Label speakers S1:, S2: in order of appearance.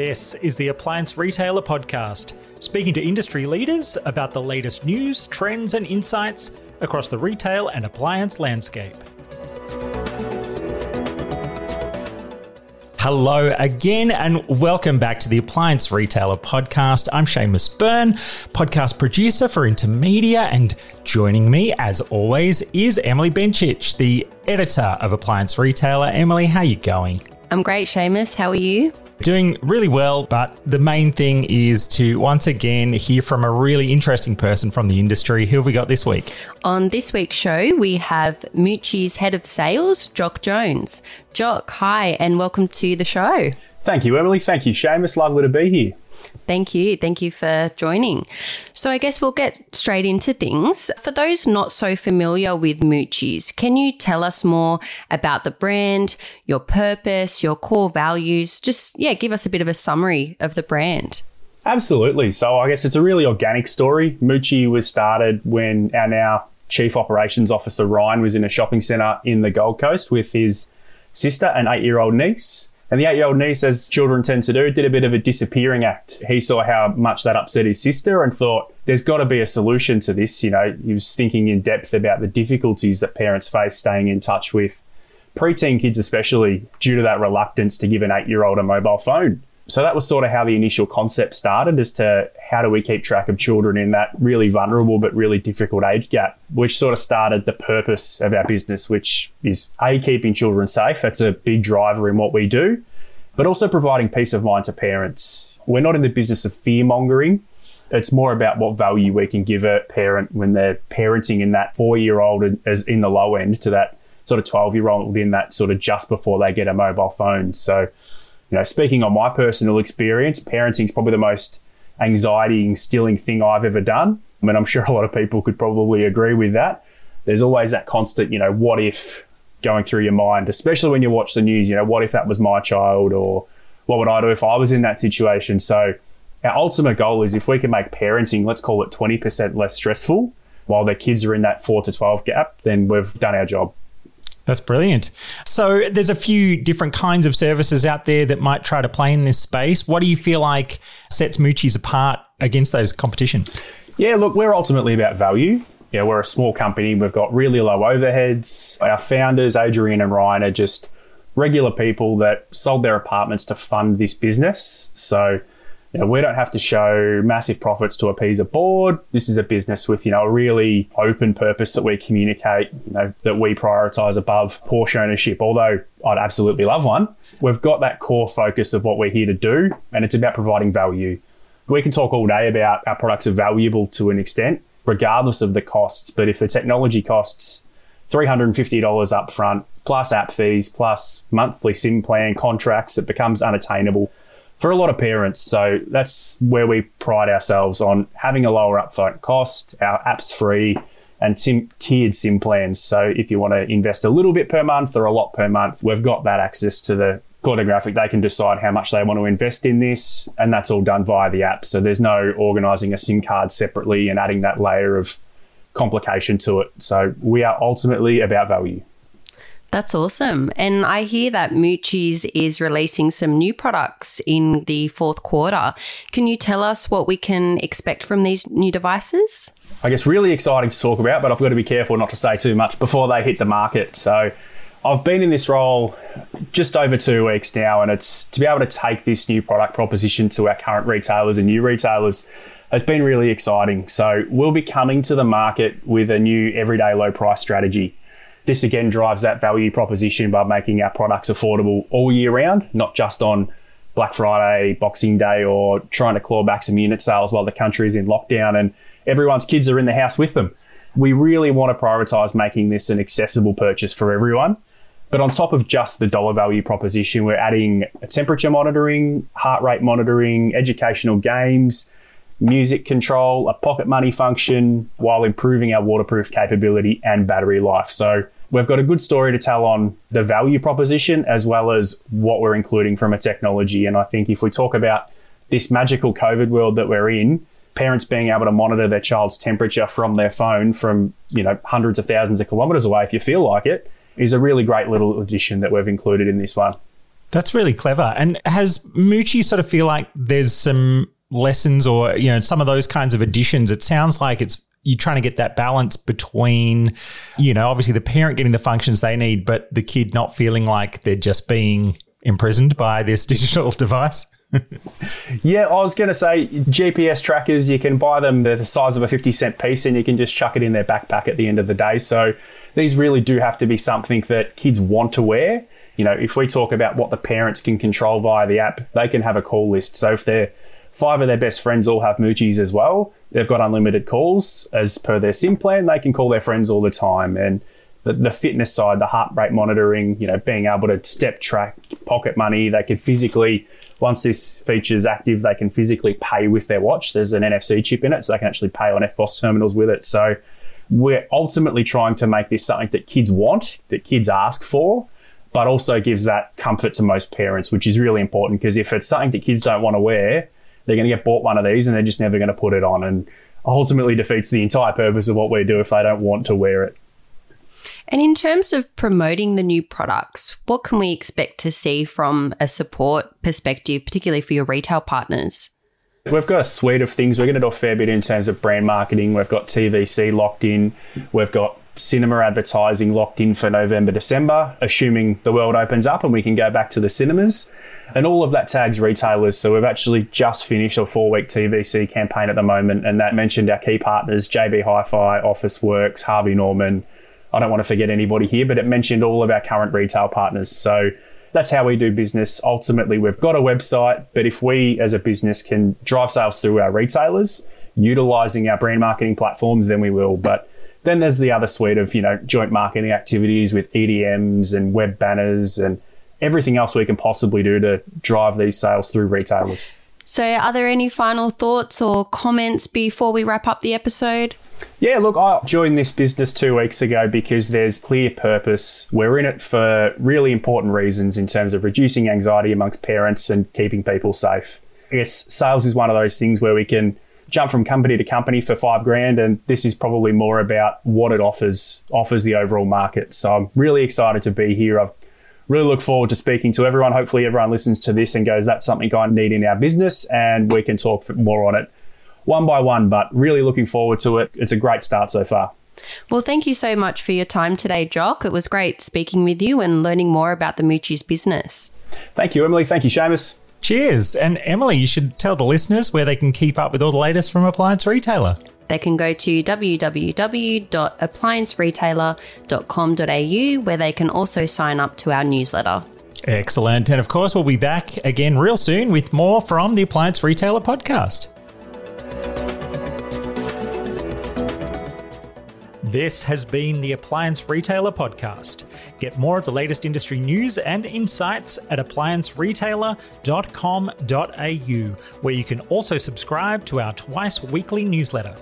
S1: This is the Appliance Retailer Podcast, speaking to industry leaders about the latest news, trends, and insights across the retail and appliance landscape. Hello again, and welcome back to the Appliance Retailer Podcast. I'm Seamus Byrne, podcast producer for Intermedia, and joining me, as always, is Emily Benchich, the editor of Appliance Retailer. Emily, how are you going?
S2: I'm great, Seamus. How are you?
S1: Doing really well, but the main thing is to once again hear from a really interesting person from the industry. Who have we got this week?
S2: On this week's show, we have Moochies head of sales, Jock Jones. Jock, hi, and welcome to the show.
S3: Thank you, Emily. Thank you, Seamus. Lovely to be here.
S2: Thank you. Thank you for joining. So, I guess we'll get straight into things. For those not so familiar with Moochies, can you tell us more about the brand, your purpose, your core values? Just, yeah, give us a bit of a summary of the brand.
S3: Absolutely. So, I guess it's a really organic story. Mucci was started when our now Chief Operations Officer Ryan was in a shopping centre in the Gold Coast with his sister and eight year old niece. And the eight year old niece, as children tend to do, did a bit of a disappearing act. He saw how much that upset his sister and thought, there's got to be a solution to this. You know, he was thinking in depth about the difficulties that parents face staying in touch with preteen kids, especially due to that reluctance to give an eight year old a mobile phone. So that was sort of how the initial concept started as to how do we keep track of children in that really vulnerable but really difficult age gap, which sort of started the purpose of our business, which is A, keeping children safe. That's a big driver in what we do, but also providing peace of mind to parents. We're not in the business of fear mongering. It's more about what value we can give a parent when they're parenting in that four year old as in the low end to that sort of 12 year old in that sort of just before they get a mobile phone. So, you know, speaking on my personal experience, parenting is probably the most anxiety instilling thing I've ever done. I mean, I'm sure a lot of people could probably agree with that. There's always that constant, you know, what if going through your mind, especially when you watch the news, you know, what if that was my child or what would I do if I was in that situation? So, our ultimate goal is if we can make parenting, let's call it 20% less stressful while their kids are in that 4 to 12 gap, then we've done our job.
S1: That's brilliant. So there's a few different kinds of services out there that might try to play in this space. What do you feel like sets Moochies apart against those competition?
S3: Yeah, look, we're ultimately about value. Yeah, we're a small company. We've got really low overheads. Our founders, Adrian and Ryan, are just regular people that sold their apartments to fund this business. So you know, we don't have to show massive profits to appease a board. This is a business with, you know, a really open purpose that we communicate, you know, that we prioritize above Porsche ownership, although I'd absolutely love one. We've got that core focus of what we're here to do, and it's about providing value. We can talk all day about our products are valuable to an extent, regardless of the costs. But if the technology costs $350 up front, plus app fees, plus monthly SIM plan contracts, it becomes unattainable for a lot of parents. So that's where we pride ourselves on having a lower upfront cost. Our app's free and tim- tiered SIM plans. So if you want to invest a little bit per month or a lot per month, we've got that access to the Cordographic. They can decide how much they want to invest in this, and that's all done via the app. So there's no organizing a SIM card separately and adding that layer of complication to it. So we are ultimately about value.
S2: That's awesome. And I hear that Moochies is releasing some new products in the fourth quarter. Can you tell us what we can expect from these new devices?
S3: I guess really exciting to talk about, but I've got to be careful not to say too much before they hit the market. So I've been in this role just over two weeks now, and it's to be able to take this new product proposition to our current retailers and new retailers has been really exciting. So we'll be coming to the market with a new everyday low price strategy. This again drives that value proposition by making our products affordable all year round, not just on Black Friday, Boxing Day, or trying to claw back some unit sales while the country is in lockdown and everyone's kids are in the house with them. We really want to prioritize making this an accessible purchase for everyone. But on top of just the dollar value proposition, we're adding temperature monitoring, heart rate monitoring, educational games, music control, a pocket money function, while improving our waterproof capability and battery life. So we've got a good story to tell on the value proposition as well as what we're including from a technology. And I think if we talk about this magical COVID world that we're in, parents being able to monitor their child's temperature from their phone from, you know, hundreds of thousands of kilometers away if you feel like it, is a really great little addition that we've included in this one.
S1: That's really clever. And has Moochie sort of feel like there's some lessons or, you know, some of those kinds of additions? It sounds like it's you're trying to get that balance between, you know, obviously the parent getting the functions they need, but the kid not feeling like they're just being imprisoned by this digital device.
S3: yeah, I was going to say GPS trackers, you can buy them the size of a 50 cent piece and you can just chuck it in their backpack at the end of the day. So these really do have to be something that kids want to wear. You know, if we talk about what the parents can control via the app, they can have a call list. So if they're five of their best friends all have Moochies as well, they've got unlimited calls as per their SIM plan. They can call their friends all the time. And the, the fitness side, the heart rate monitoring, you know, being able to step track, pocket money, they can physically, once this feature is active, they can physically pay with their watch. There's an NFC chip in it, so they can actually pay on EFTPOS terminals with it. So we're ultimately trying to make this something that kids want, that kids ask for, but also gives that comfort to most parents, which is really important because if it's something that kids don't want to wear, they're going to get bought one of these and they're just never going to put it on and ultimately defeats the entire purpose of what we do if they don't want to wear it.
S2: And in terms of promoting the new products, what can we expect to see from a support perspective, particularly for your retail partners?
S3: We've got a suite of things. We're going to do a fair bit in terms of brand marketing. We've got TVC locked in. We've got cinema advertising locked in for November, December, assuming the world opens up and we can go back to the cinemas. And all of that tags retailers. So we've actually just finished a four week TVC campaign at the moment, and that mentioned our key partners JB Hi Fi, Officeworks, Harvey Norman. I don't want to forget anybody here, but it mentioned all of our current retail partners. So that's how we do business. Ultimately, we've got a website, but if we as a business can drive sales through our retailers, utilizing our brand marketing platforms, then we will. But then there's the other suite of, you know, joint marketing activities with EDMs and web banners and everything else we can possibly do to drive these sales through retailers.
S2: So, are there any final thoughts or comments before we wrap up the episode?
S3: Yeah, look, I joined this business two weeks ago because there's clear purpose. We're in it for really important reasons in terms of reducing anxiety amongst parents and keeping people safe. I guess sales is one of those things where we can jump from company to company for five grand, and this is probably more about what it offers offers the overall market. So I'm really excited to be here. I've really look forward to speaking to everyone. Hopefully, everyone listens to this and goes, that's something I need in our business, and we can talk more on it one by one. But really looking forward to it. It's a great start so far.
S2: Well, thank you so much for your time today, Jock. It was great speaking with you and learning more about the Moochies business.
S3: Thank you, Emily. Thank you, Seamus.
S1: Cheers. And Emily, you should tell the listeners where they can keep up with all the latest from Appliance Retailer
S2: they can go to www.applianceretailer.com.au where they can also sign up to our newsletter.
S1: Excellent. And of course, we'll be back again real soon with more from the Appliance Retailer podcast. This has been the Appliance Retailer Podcast. Get more of the latest industry news and insights at applianceretailer.com.au, where you can also subscribe to our twice weekly newsletter.